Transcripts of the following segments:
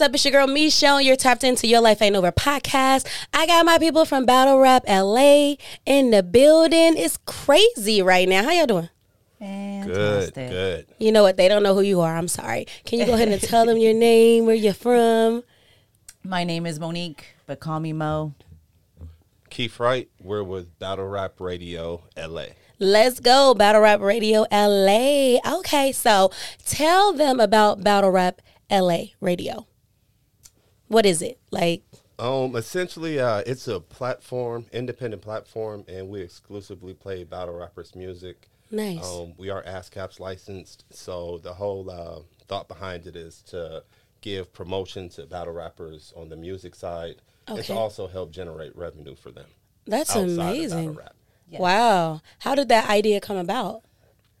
What's up? It's your girl Michelle. You're tapped into Your Life Ain't Over podcast. I got my people from Battle Rap LA in the building. It's crazy right now. How y'all doing? Good, Fantastic. good. You know what? They don't know who you are. I'm sorry. Can you go ahead and tell them your name, where you're from? My name is Monique, but call me Mo. Keefe Wright, we're with Battle Rap Radio LA. Let's go, Battle Rap Radio LA. Okay, so tell them about Battle Rap LA Radio. What is it? Like, Um, essentially, uh, it's a platform, independent platform, and we exclusively play battle rappers' music. nice. Um, we are ASCAPs licensed, so the whole uh, thought behind it is to give promotion to battle rappers on the music side. It's Okay. also help generate revenue for them. That's outside of amazing. battle rap. Yes. Wow. How did that idea come about?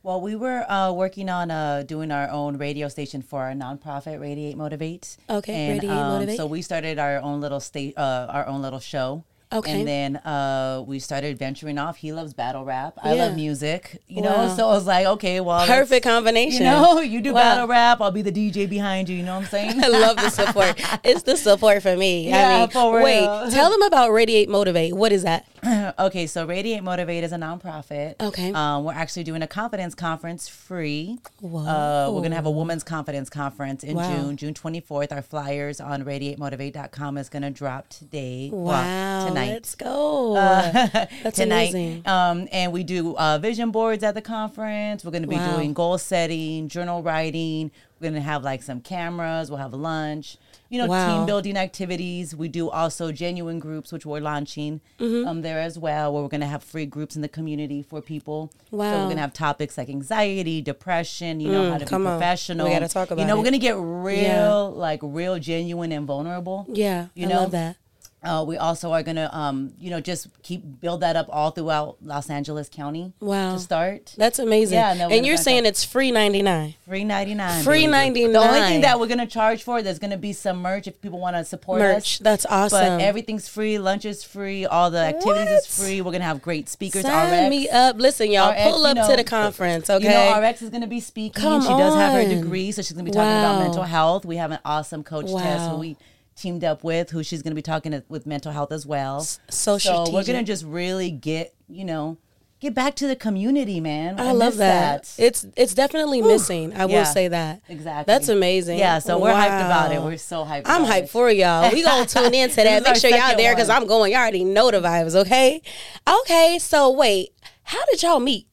Well, we were uh, working on uh, doing our own radio station for our nonprofit, Radiate Motivate. Okay, and, Radiate um, Motivate. So we started our own little state, uh, our own little show. Okay. And then uh, we started venturing off. He loves battle rap. I Yeah. love music. You Wow. know, so I was like, okay, well, Perfect combination. You know, you do Wow. battle rap. I'll be the DJ behind you. You know what I'm saying? I love the support. it's the support for me. I mean, for real. wait, tell them about Radiate Motivate. What is that? okay, so Radiate Motivate is a nonprofit. Okay. Um, we're actually doing a confidence conference free. Whoa. Uh, we're going to have a women's confidence conference in Wow. June, June 24th. Our flyers on radiatemotivate.com is going to drop today. well, Wow. tonight. Let's go. That's tonight. amazing. Um, and we do uh, vision boards at the conference. We're going to be Wow. doing goal setting, journal writing. We're to have like some cameras. We'll have lunch. You know, Wow. team building activities. We do also genuine groups, which we're launching Mm-hmm. um, there as well, where we're to have free groups in the community for people. Wow. So we're to have topics like anxiety, depression. You know how to Mm, come be on. We professional. gotta talk about. You know, it. we're to get real, like real, genuine, and vulnerable. yeah, you I know, love that. Uh, we also are gonna, um, you know, just keep build that up all throughout Los Angeles County. Wow. To start, That's amazing. Yeah, we're and you're saying it's free 99. free ninety nine. Free ninety nine. The only thing that we're gonna charge for, there's gonna be some merch if people want to support us. Merch. us. That's awesome. But everything's free. Lunch is free. All the activities What? is free. We're gonna have great speakers. Sign RX. me up. Listen, y'all, RX, pull you up know, to the conference, okay? You know, RX is going to be speaking. Come she does have her degree, so she's going to be talking Wow. about mental health. We have an awesome coach Tess Wow. who we teamed up with, who she's going to be talking to, with mental health as well. so so we're going to just really get, you know, get back to the community, man. I, love miss that. It's it's definitely missing. I will say that. Exactly. That's amazing. Yeah, so we're hyped about it. We're so hyped. I'm hyped it. for y'all. We gonna tune into that. Make sure y'all there because. I'm going. Y'all already know the vibes, okay? Okay, so wait, how did y'all meet?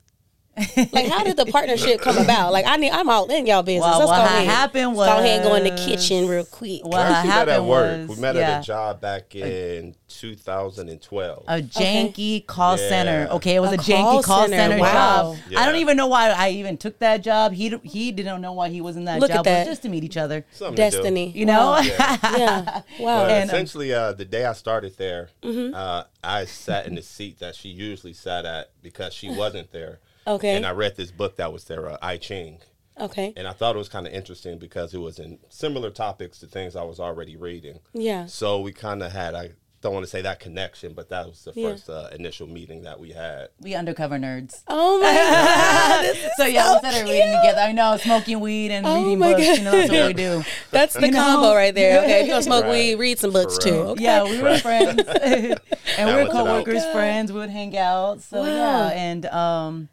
Like, how did the partnership come about? Like, I need, I'm all in y'all business. Well, Let's what go had ahead. happened Let's go ahead and go in the kitchen real quick. What We actually met at work. was- we met yeah. at a job back in 2012. a janky call Yeah. center. Okay, it was A a, janky call call center. center, Wow. job. Yeah. I don't even know why I even took that job. He he didn't know why he was in that Look at job. It was just to meet each other. Something. Destiny. You know. Wow. yeah. Wow. But And, um, essentially, uh, the day I started there, Mm-hmm. uh, I sat in the seat that she usually sat at because she wasn't there. Okay. And I read this book that was there, uh, I Ching. Okay. And I thought it was kind of interesting because it was in similar topics to things I was already reading. Yeah. So we kind of had, I don't want to say that connection, but that was the Yeah. first uh, initial meeting that we had. we undercover nerds. Oh my god. This So yeah, so we started reading together. I know, smoking weed and Oh reading my books. God. You know, that's what we do. That's the You know? combo right there. Okay, if you gonna smoke Right. weed, read some books For too. Okay. Yeah, we were friends, and we was were it out. coworkers, friends. We would hang out. So Wow. yeah, and um,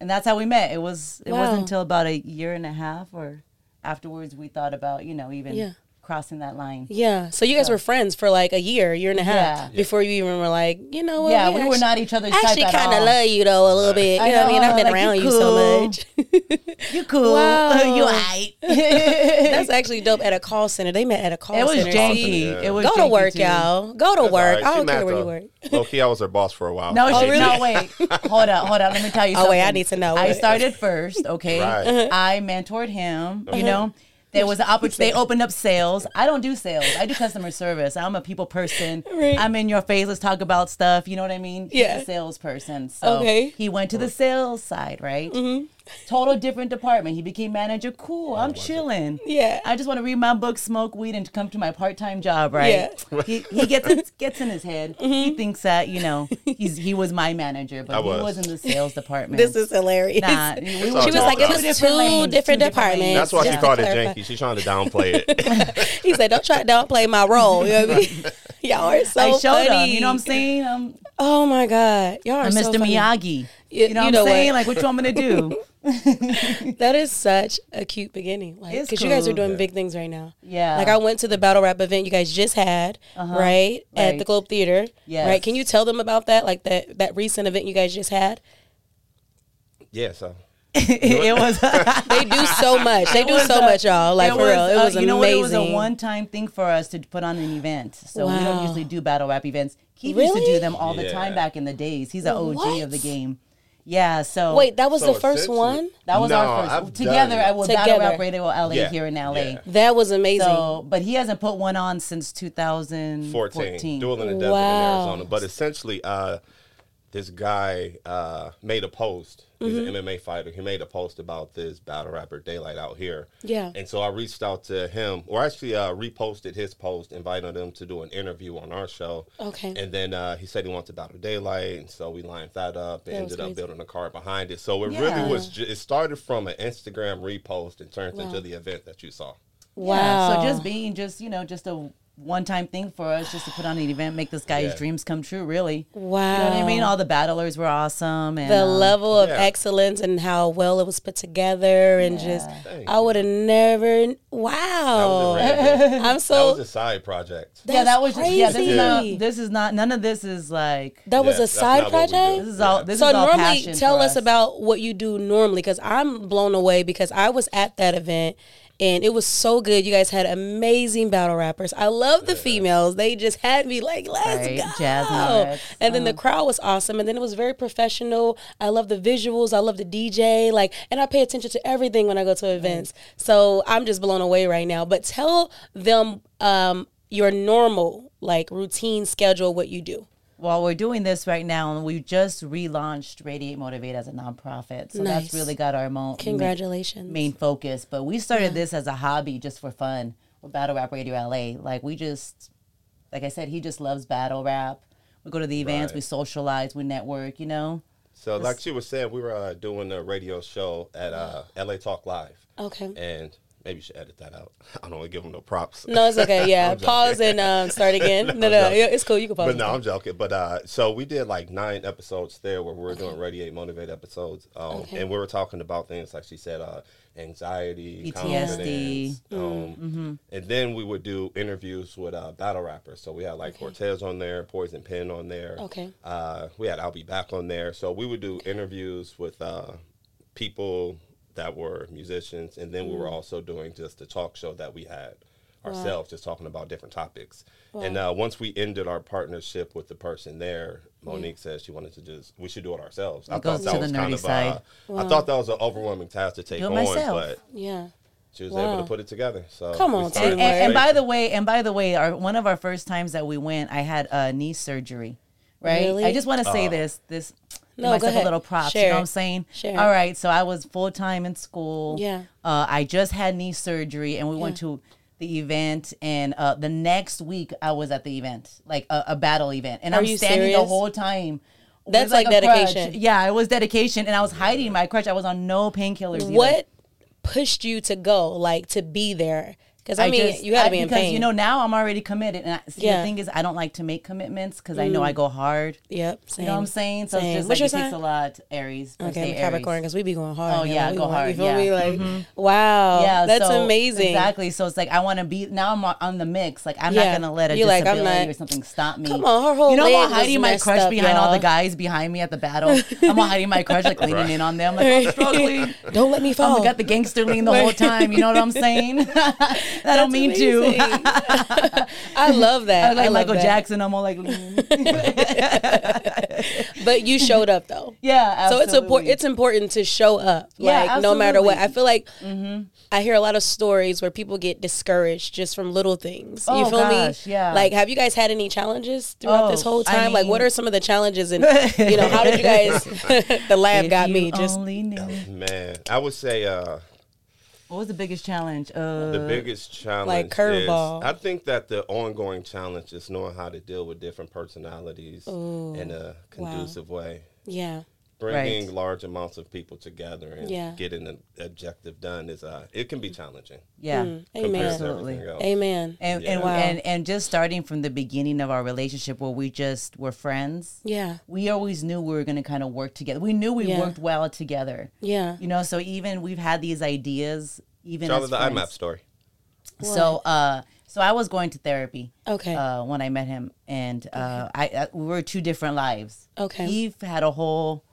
and that's how we met. It was it Wow. wasn't until about a year and a half or afterwards we thought about you know even Yeah. Crossing that line. Yeah. So you guys So- were friends for like a year, year and a half Yeah. before you even were like, you know what? yeah, we were not each other's Actually, type at kind of all. love you though a little bit. I You know, what I mean? I've been like, around you you so much. You cool? Wow. you alright? That's actually dope. At a call center, they met at a call It was center. janky. Yeah. It was Go to work, too. y'all. Go to That's work. all right. I don't care where you work. Low key, I was her boss for a while. No, Oh, she, really? no, wait. Hold up, hold up. Let me tell you Oh, wait, I need to know. I started first, okay? Uh-huh. I mentored him, you know? There was an opportunity. They opened up sales. I don't do sales. I do customer service. I'm a people person. Right. I'm in your face. Let's talk about stuff. You know what I mean? He's Yeah. a salesperson. So Okay. he went to the sales side, right? Mm-hmm. Total different department. He became manager. Cool. I'm chilling. Yeah. I just want to read my book, smoke weed, and come to my part time job. Right. Yeah. Mm-hmm. He, he gets it, gets in his head. He thinks that you know he's he was my manager, but I he was. was in the sales department. This is hilarious. Nah, we She was like, it two was different two lanes, different two departments. That's why she called it janky. She's trying to downplay it. he said, "Don't try to downplay my role." You know what I mean? Y'all are so I funny. him. You know what I'm saying? I'm, Oh my god, y'all are I'm so Mr. funny. Miyagi. You- You know you what I'm saying? what? Like, what you want me to do? That is such a cute beginning. Like, It's because you guys are doing big things right now. Yeah. Like I went to the battle rap event you guys just had, right, at the Globe Theater. Yes. Right. Can you tell them about that? Like that that recent event you guys just had. yeah, so it was. They do so much. They It do so a- much, y'all. Like for real, it uh, was you know what? It was a amazing. one-time thing for us to put on an event. So we don't usually do battle rap events. Keith used to do them all the time back in the days. He's an OG of the game. Yeah. So Wait, that was So the first one. that was No, our 1st I've together done- at with Battle Together. Rap Radio LA Yeah, here in LA. yeah. That was amazing. So, but he hasn't put one on since 2014. 14, duel in the desert Wow. in Arizona. But essentially, uh, this guy uh, made a post. He's Mm-hmm. an MMA fighter. He made a post about this battle rapper Daylight out here. Yeah. And so I reached out to him, or actually uh, reposted his post, invited him to do an interview on our show. Okay. And then uh, he said he wanted to battle Daylight, and so we lined that up and That was ended up building a card behind it. So it Yeah. really was. Ju- it started from an Instagram repost and turned Wow. into the event that you saw. wow. Yeah, so just being just you know just a one-time thing for us, just to put on an event, make this guy's Yeah. dreams come true. Really. wow. You know what I mean? All the battlers were awesome, and the um, level of Yeah. excellence and how well it was put together and just Thank I would have never wow. That was a random- I'm so. That was a side project. yeah, that That's was just, yeah. This is not. crazy. This is not. None of this is like. that was Yeah, a side not what we do. project. This is all. This so is all normally tell for us about what you do normally because I'm blown away because I was at that event and it was so good. You guys had amazing battle rappers. I love the females. They just had me like, let's Right, go. Jasmine and then the crowd was awesome. And then it was very professional. I love the visuals. I love the DJ. Like, and I pay attention to everything when I go to events. So I'm just blown away right now. But tell them um, your normal, like routine schedule, what you do. While we're doing this right now, and we just relaunched Radiate Motivate as a nonprofit, so Nice. that's really got our mo- Congratulations. main focus. But we started this as a hobby just for fun with Battle Rap Radio LA. Like we just, like I said, he just loves battle rap. We go to the events, Right. we socialize, we network. You know, So, like she was saying, we were uh, doing a radio show at uh, LA Talk Live, Okay. and maybe you should edit that out. I don't want to give them no props. No, it's okay. Yeah. Pause and um, start again. No, no, joking. yeah, it's cool. You can pause. But no, start. I'm joking. But uh, so we did like nine episodes there where we were doing Radiate Motivate episodes. Um, Okay. And we were talking about things like she said, uh, anxiety, PTSD. confidence. Mm-hmm. Um, And then we would do interviews with uh, battle rappers. So we had like Cortez on there, Poison Pen on there. Okay. Uh, we had I'll Be Back on there. So we would do interviews with uh, people that were musicians. And then we Mm-hmm. were also doing just a talk show that we had ourselves, just talking about different topics. And uh, once we ended our partnership with the person there, Monique said she wanted to just we should do it ourselves. I It goes thought that was kind of side. uh, I thought that was an overwhelming task to take on, myself. but Yeah. she was Wow. able to put it together. So Come on, and, and, and by the way, and by the way, our one of our first times that we went, I had a knee surgery. Right. Really? I just want to say Oh. this. This. No, myself a little props. You Share know what. I'm saying? Share All right. So I was full time in school. Yeah. Uh, I just had knee surgery, and we went to the event, and uh, the next week I was at the event, like a, a battle event, and Are I'm you standing the whole time. That's with, like a crutch. dedication. Yeah, it was dedication, and I was hiding my crutch. I was on no painkillers. What pushed you to go, like to be there? Because I, mean, just- you got to I- be in because pain. you know now I'm already committed, and I, see Yeah. Mm. the thing is I don't like to make commitments because I know I go hard. Yep. Same. You know what I'm saying? So Same. it's just What's like your it takes a lot. Aries. Okay, birthday Capricorn because we be going hard. Oh, yeah, we go going- hard, You feel yeah. Mm-hmm. me? Like, wow, Yeah, that's so- amazing. Exactly. So it's like I want to be now. I'm on the mix. Like I'm Yeah. not gonna let a You're like, disability not- or something stop me. Come on, her whole You know, I'm leg all was hiding my crush up, behind all y'all. the guys behind me at the battle. I'm hiding my crush, like leaning in on them, like struggling. Don't let me fall. I got the gangster lean the whole time. You know what I'm saying? I don't mean to. I love that. I like love Michael that. Jackson. I'm all like. But you showed up though. yeah. So it's important. It's important to show up, Yeah, like no matter what. Mm-hmm. I feel like Mhm. I hear a lot of stories where people get discouraged just from little things. you Oh, feel gosh, me? yeah. Like, have you guys had any challenges throughout this Oh, whole I time? like, what are some of the challenges? And you know, how did you guys? the lab If got me. Just only knew. Man, I would say uh, What was the biggest challenge? Uh, the biggest challenge like is- curveball. I think that the ongoing challenge is knowing how to deal with different personalities in a conducive way. yeah, Bringing Right. large amounts of people together and Yeah. getting an objective done is uh, it can be challenging. yeah. Amen. compared to Absolutely. everything else. Amen. And, and, Wow. and and just starting from the beginning of our relationship where we just were friends, Yeah, we always knew we were going to kind of work together. We knew we Yeah. worked well together. yeah. You know, so even we've had these ideas even Charlotte, as the friends. IMAP story. So uh so I was going to therapy Okay. uh when I met him and uh I, I we were two different lives. Okay. He had a whole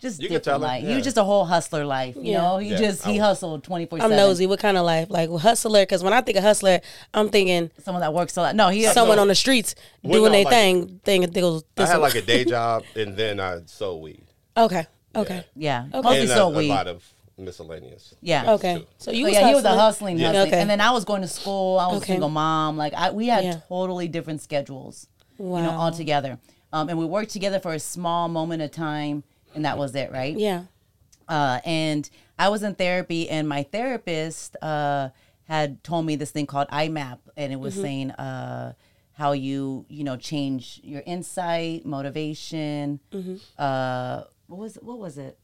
just You different tell him, life. He yeah. was just a whole hustler life, you Yeah. know. He Yeah, just I he hustled 24/7. I'm nosy. What kind of life? Like hustler? Because when I think of hustler, I'm thinking Someone that works a lot. No, he someone no. on the streets Well, doing no, their like- thing. Thing. They go. I had one. like a day job and then I sold weed. Okay. Okay. yeah, Okay. mostly and a, so a lot of miscellaneous. Yeah. Okay. So you So was yeah, he was a hustling. hustling Yeah. hustling. Okay. And then I was going to school. I was Okay. a single mom. Like I, we had Yeah. totally different schedules. Wow. You know, all together. Um, and we worked together for a small moment of time, and that was it, right? Yeah. Uh, and I was in therapy, and my therapist uh, had told me this thing called IMAP, and it Mm-hmm. was saying uh, how you, you know, change your insight, motivation. Mm-hmm. Uh, what was what was it?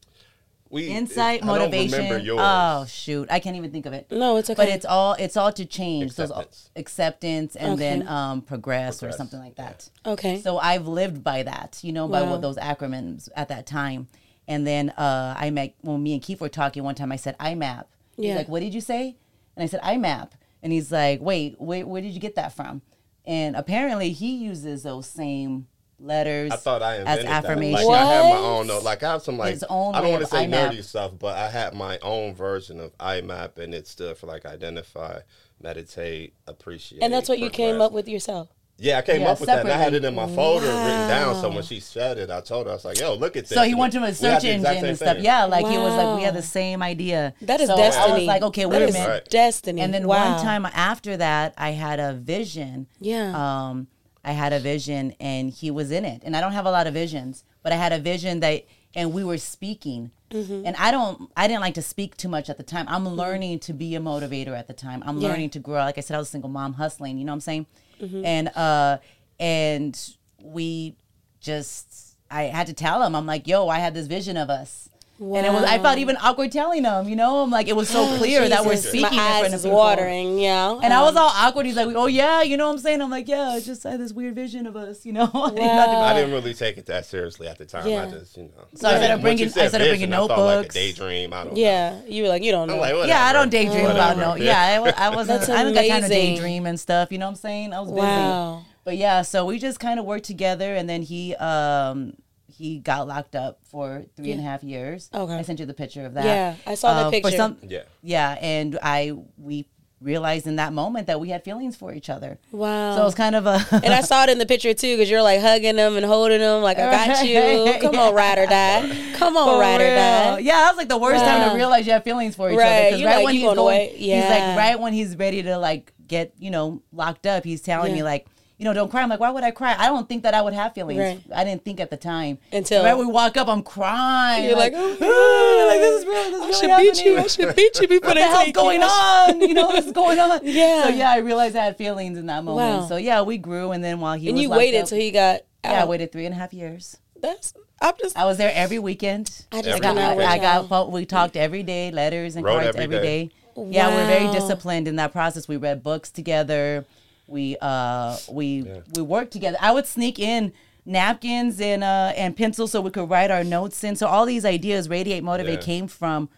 We Insight, I don't motivation. remember yours. Oh shoot, I can't even think of it. No, it's okay. But it's all it's all to change those Acceptance. acceptance and Okay. then um, progress, or something like that. okay. So I've lived by that, you know, by Wow. what those acronyms at that time. And then uh, I met when me and Keefe were talking one time. I said IMAP. He's Yeah. like, "What did you say?" And I said IMAP. And he's like, "Wait, wait, where did you get that from?" And apparently, he uses those same letters I thought I as invented that. affirmation. Like I had my What? own. though. Like I have some like His own I don't want to say IMAP. nerdy stuff, but I had my own version of IMAP, and it stood for like identify, meditate, appreciate. and that's what you came up with yourself. Yeah, I came Yeah, up with that, and I had it in my folder written down. So when she said it, I told her I was like, "Yo, look at this." So he went to a search engine and stuff. thing. Yeah, like he was like, we had the same idea. That is so I destiny. was like, okay, That wait a is minute. Destiny. And then wow. one time after that, I had a vision. Yeah. Um, I had a vision, and he was in it. And I don't have a lot of visions, but I had a vision that, and we were speaking. Mm-hmm. And I don't, I didn't like to speak too much at the time. I'm learning to be a motivator at the time. I'm Yeah. learning to grow. Like I said, I was a single mom hustling. You know what I'm saying? Mm-hmm. And uh, and we just, I had to tell him. I'm like, yo, I had this vision of us. And it was, I felt even awkward telling him, you know, I'm like, it was so clear that we're Jesus, speaking in My front eyes of is people. watering. Yeah. And I was all awkward. He's like, "Oh yeah, you know what I'm saying?" I'm like, "Yeah, I just had this weird vision of us, you know." I didn't really take it that seriously at the time. Yeah. I just, you know. So I started Once bringing- you said I started bringing vision, I thought like a daydream. I don't. know. Yeah. You were like, you don't know. I'm like, yeah, I don't daydream about no. Yeah, I, I wasn't. That's I don't got time to daydream and stuff. You know what I'm saying? I was busy. Wow. But yeah, so we just kind of worked together, and then he um he got locked up for three and a half years. Okay. I sent you the picture of that. Yeah, I saw that Uh, picture. For some, Yeah. yeah, and I we realized in that moment that we had feelings for each other. Wow. So it was kind of a. and I saw it in the picture too, because you're like hugging them and holding them, like I got you. Come on, ride or die. Come on, For ride or die. Yeah, that was like the worst time to realize you have feelings for each Right. other. 'Cause You're right like, when he's going going, away. he's like right when he's ready to like get you know locked up, he's telling Yeah. me like. You know, don't cry. I'm like, why would I cry? I don't think that I would have feelings. Right. I didn't think at the time. Until- right we walk up, I'm crying. You're like, like, oh, like this is real. This is I really should beat you. I should beat you before What the hell's going you. on? You know what's going on? Yeah. So yeah, I realized I had feelings in that moment. Wow. So yeah, we grew, and then while he. And was you waited up, till he got out. yeah, I waited three and a half years. That's. I'm just. I was there every weekend. I just Every I got, cannot weekend. I, got, y'all. phone- we talked every day, letters and Wrote cards every every day. day. Yeah, we're very disciplined in that process. We read books together. We uh we we worked together. I would sneak in napkins and uh and pencils so we could write our notes in. So all these ideas, radiate, motivate, Yeah. came from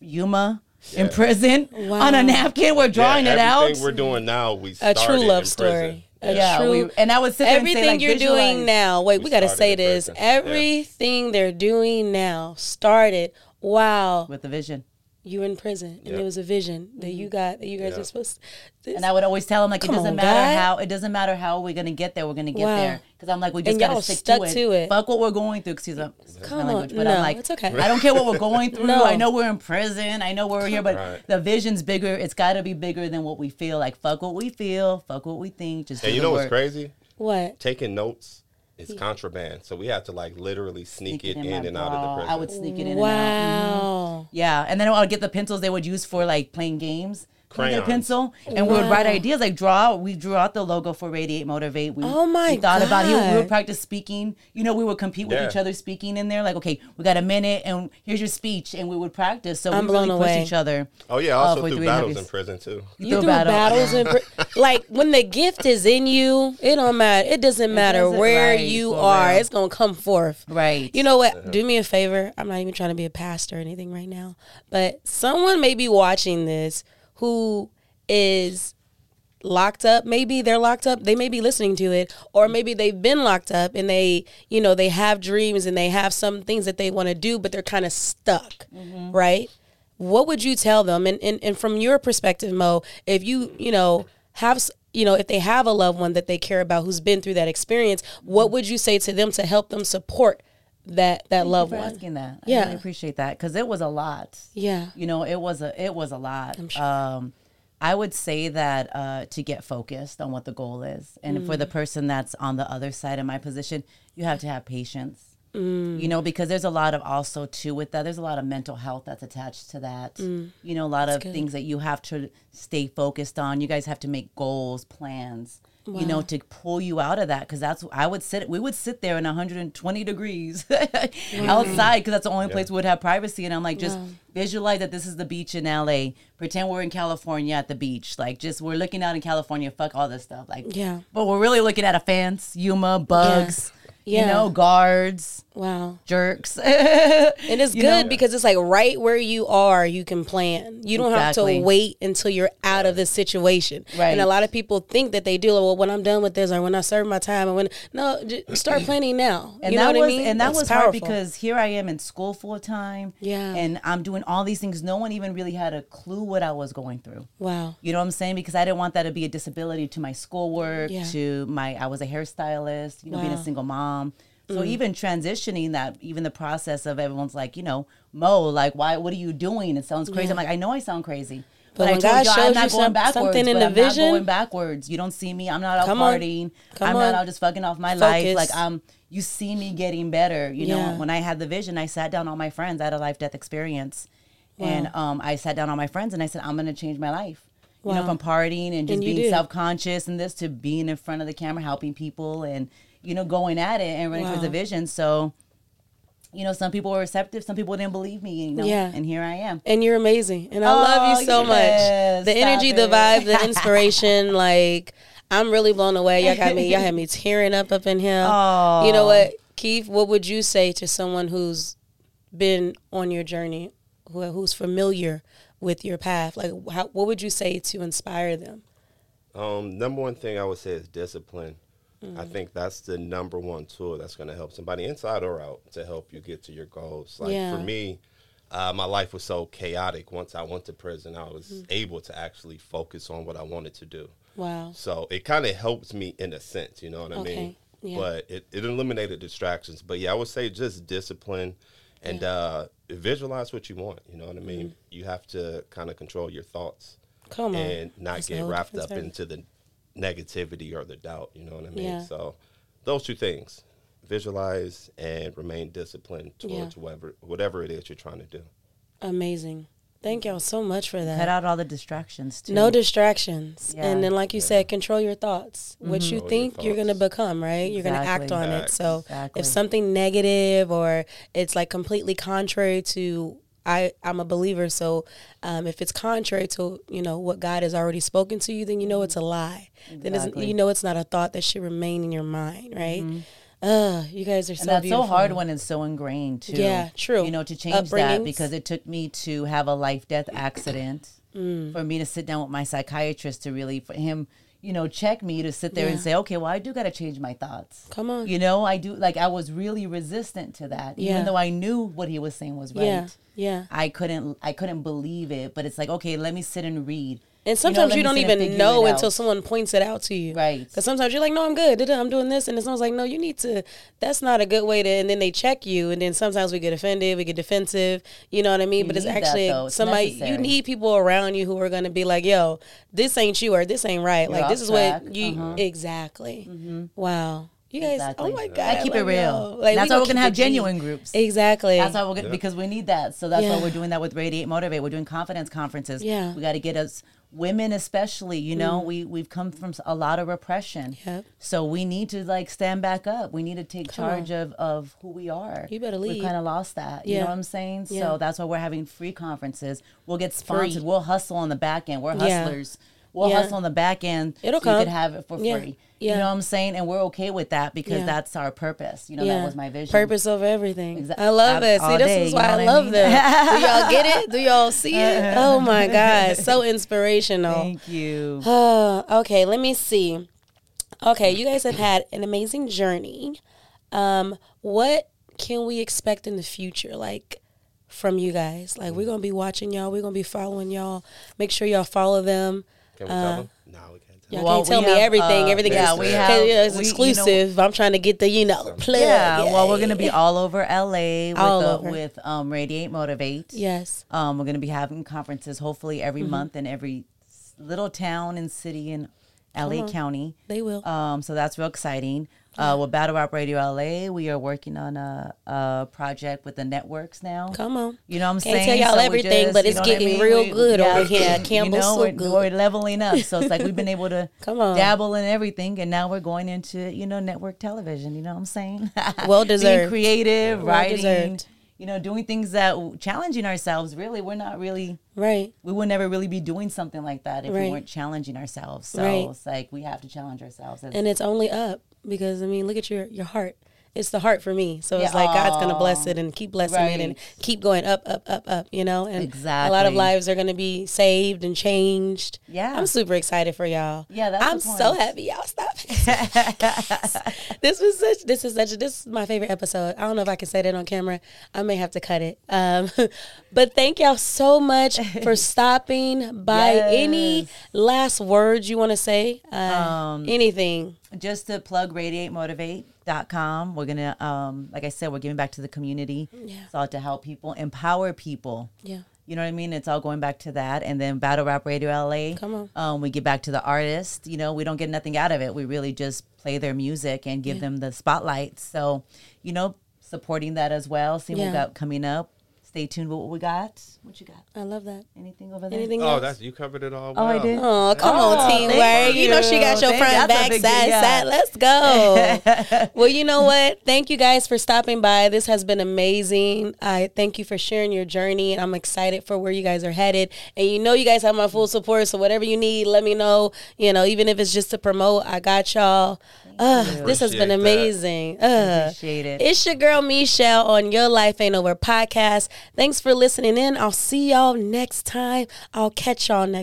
Yuma in prison Wow. on a napkin. We're drawing yeah, it out. Everything we're doing now, we A true love prison. story. A yeah, true. we, and I would sit there and Everything say, like, you're doing now. Wait, we, We got to say this. prison. Yeah. Everything they're doing now started. Wow. with the vision. You were in prison and it was a vision that you mm-hmm. got that you guys Yeah. were supposed to. And I would always tell him like Come it doesn't on, matter God. how it doesn't matter how we're gonna get there. We're gonna get Wow. there because I'm like we just And gotta y'all stick stuck to, it. to it. Fuck what we're going through. Excuse me. Come my on. language, but No, I'm like it's okay. I don't care what we're going through. No. I know we're in prison. I know we're here, but Right. the vision's bigger. It's got to be bigger than what we feel. Like fuck what we feel. Fuck what we think. Just And do you the know what's crazy? what? Taking notes is contraband, so we have to like literally sneak, it in, my and out of the bra. prison. I would sneak it in and out. Wow. Mm-hmm. Yeah, and then I would get the pencils they would use for like playing games. Can I a pencil, and we would write ideas like draw. We drew out the logo for Radiate Motivate. We, Oh my we thought about it. We God. would practice speaking. You know, we would compete with Yeah. each other speaking in there. Like, okay, we got a minute, and here's your speech, and we would practice. So I'm we really blown pushed away. each other. oh yeah, I uh, also for threw three and a half battles in years. prison too. You You threw threw battle. battles in pri- like when the gift is in you, it don't matter. It doesn't matter doesn't- where right, you for are. real. It's gonna come forth. Right. You know what? Do me a favor. I'm not even trying to be a pastor or anything right now, but someone may be watching this who is locked up. Maybe they're locked up. They may be listening to it, or maybe they've been locked up and they, you know, they have dreams and they have some things that they want to do, but they're kind of stuck, mm-hmm. right? What would you tell them? And, and and from your perspective, Mo, if you, you know, have you know, if they have a loved one that they care about who's been through that experience, what would you say to them to help them support that that loved for one? asking that. I Yeah. really appreciate that because it was a lot. Yeah. You know, it was a it was a lot. Sure. Um, I would say that uh, to get focused on what the goal is, and for Mm. the person that's on the other side of my position, you have to have patience. Mm. You know, because there's a lot of also too with that. There's a lot of mental health that's attached to that. Mm. You know, a lot of things that you have to stay focused on. You guys have to make goals, plans. You know, to pull you out of that, because that's I would sit. We would sit there in 120 degrees outside, because that's the only place we would have privacy. And I'm like, just visualize that this is the beach in LA. Pretend we're in California at the beach. Like, just we're looking out in California. Fuck all this stuff. Like, Yeah. But we're really looking at a fence, Yuma, bugs. You Yeah. know, guards, Wow. jerks. And it's good know? because it's like right where you are, you can plan. You don't Exactly. have to wait until you're out of the situation. Right. And a lot of people think that they do. Well, when I'm done with this, or when I serve my time, and when no, start planning now. and you that know was I mean? and that That's was powerful. hard because here I am in school full time. Yeah. And I'm doing all these things. No one even really had a clue what I was going through. wow. You know what I'm saying? Because I didn't want that to be a disability to my schoolwork, Yeah. to my I was a hairstylist, you know, being Wow. Mm. a single mom. So even transitioning that, even the process of everyone's like, you know, Mo, like, why? What are you doing? It sounds crazy. Yeah. I'm like, I know I sound crazy, But but, I told God you I'm not you going backwards. something in the I'm vision- not going backwards. You don't see me. I'm not out Come partying. I'm not out just fucking off my life. Like I'm. You see me getting better. You Yeah. know, when I had the vision, I sat down all my friends. I had a life death experience, and um, I sat down all my friends and I said, I'm going to change my life. You know, from partying and just And being self conscious and this to being in front of the camera, helping people and, you know, going at it and running towards Wow. a vision. So, you know, some people were receptive, some people didn't believe me, you know, Yeah. and here I am. And you're amazing. And I love Oh, you so yes. much. The Stop energy, the it. vibe, the inspiration, like I'm really blown away. Y'all got me y'all had me tearing up up in here. Aw. You know what, Keefe, what would you say to someone who's been on your journey, who, who's familiar with your path? Like how, what would you say to inspire them? Um, number one thing I would say is discipline. I think that's the number one tool that's going to help somebody inside or out to help you get to your goals. Like Yeah. for me, uh, my life was so chaotic. Once I went to prison, I was able to actually focus on what I wanted to do. Wow. So it kind of helps me in a sense, you know what I Okay, mean? yeah. But it, it eliminated distractions. But yeah, I would say just discipline and uh, visualize what you want. You know what I mean? Mm-hmm. You have to kind of control your thoughts Come on. and not That's get wrapped up into the negativity or the doubt. You know what I mean? Yeah. So those two things: visualize and remain disciplined Yeah. towards whatever whatever it is you're trying to do. Amazing. Thank y'all so much for that. Cut out all the distractions too. No distractions. Yeah. And then, like you said, control your thoughts. What you Control your think you're going to become, right? You're going to act Exactly. on it. So, Exactly. if something negative or it's like completely contrary to, I, I'm a believer. So, um, if it's contrary to, you know, what God has already spoken to you, then you know it's a lie. Then it's, you know it's not a thought that should remain in your mind, right? Uh, you guys are so and that's beautiful. so hard when it's so ingrained too. Yeah, true. You know, to change that because it took me to have a life death accident Mm. for me to sit down with my psychiatrist to really for him. You know, check me to sit there and say, okay, well, I do got to change my thoughts. Come on. You know, I do like I was really resistant to that, Yeah. even though I knew what he was saying was right. Yeah. Yeah. I couldn't I couldn't believe it, but it's like okay, let me sit and read. And sometimes let you, don't sit and even know until someone points it out to you. Right. Because sometimes you're like, no, I'm good. I'm doing this. And then someone's like, no, you need to, that's not a good way to, and then they check you. And then sometimes we get offended, we get defensive. You know what I mean? You but it's need that, actually. It's somebody, you need people around you who are going to be like, yo, this ain't you or this ain't right. You're like, this off is what you, Uh-huh. exactly. Wow. You guys, Exactly. oh my God. I keep it real. Like, That's we why we're gonna have genuine groups. Exactly. That's why we're gonna, Yeah. because we need that. So that's Yeah. why we're doing that with Radiate Motivate. We're doing confidence conferences. Yeah. we got to get us women, especially. You know, we we've come from a lot of repression. Mm. Yep. So we need to like stand back up. We need to take Come charge of of who we are. You better leave We've kind of lost that. yeah. You know what I'm saying? Yeah. So that's why we're having free conferences. We'll get Free. sponsored. We'll hustle on the back end. We're Yeah. We'll Yeah. hustle on the back end. It'll so you could have it for Yeah. free. Yeah. You know what I'm saying? And we're okay with that because that's our purpose. You know, that was my vision. Purpose over everything. Exa- I love it. See, this day, is you why know I what I love mean? them. Do y'all get it? Do y'all see it? Oh my God. So inspirational. Thank you. Okay, let me see. Okay, you guys have had an amazing journey. Um, what can we expect in the future? Like, from you guys. Like we're gonna be watching y'all. We're gonna be following y'all. Make sure y'all follow them. Can we Uh, tell them? No, we can't tell Y'all Well, can't tell me have, everything. uh, everything yeah, is we 'cause, have- yeah, it's we- you know- exclusive. I'm trying to get the you know plug. Yeah, well, we're gonna be all over LA with All the, over. with um, Radiate Motivate. yes. Um, we're gonna be having conferences hopefully every Mm-hmm. month in every little town and city in LA. County. They will. Um, so that's real exciting. Uh, with Battle Rap Radio LA, we are working on a, a project with the networks now. Come on. You know what I'm Can't saying? tell y'all So everything, but you it's know what I getting mean? real good over here at you Campbell know, Soup we're, Group. we're leveling up. So it's like we've been able to Come on. dabble in everything, and now we're going into you know network television. You know what I'm saying? Well Being deserved. creative, Well writing. deserved. You know, doing things that challenging ourselves. Really, we're not really. Right. We would never really be doing something like that if Right. we weren't challenging ourselves. So Right. it's like we have to challenge ourselves. As, and it's only up because I mean, look at your your heart. It's the heart for me. So it's Yeah, like God's gonna bless it and keep blessing it and keep going up, up, up, up. You know, and a lot of lives are gonna be saved and changed. Yeah. I'm super excited for y'all. Yeah, that's I'm so happy y'all stop. this was such. This is such. This is my favorite episode. I don't know if I can say that on camera. I may have to cut it. Um, but thank y'all so much for stopping by. Any last words you want to say? Uh, Um, anything? just to plug radiatemotivate.com we're gonna um like i said we're giving back to the community. Yeah. it's all to help people empower people. Yeah. you know what i mean? It's all going back to that. And then battle rap radio la Come on. um we get back to the artist. You know we don't get nothing out of it. We really just play their music and give them the spotlight so you know supporting that as well. Seeing what we got coming up stay tuned with what we got what you got I love that. anything over there Anything Oh, else? that's you covered it all. Oh, I did? Oh, come Oh, on, teamwork. thank You know she got your you. front, Thank- back, side, thing, yeah. side. Let's go. well, you know what? Thank you guys for stopping by. This has been amazing. I thank you for sharing your journey, and I'm excited for where you guys are headed. And you know, you guys have my full support. So whatever you need, let me know. You know, even if it's just to promote, I got y'all. Uh, this has been amazing. Uh, Appreciate it. It's your girl Michelle on Your Life Ain't Over podcast. Thanks for listening in. I'll see y'all next time. I'll catch y'all next.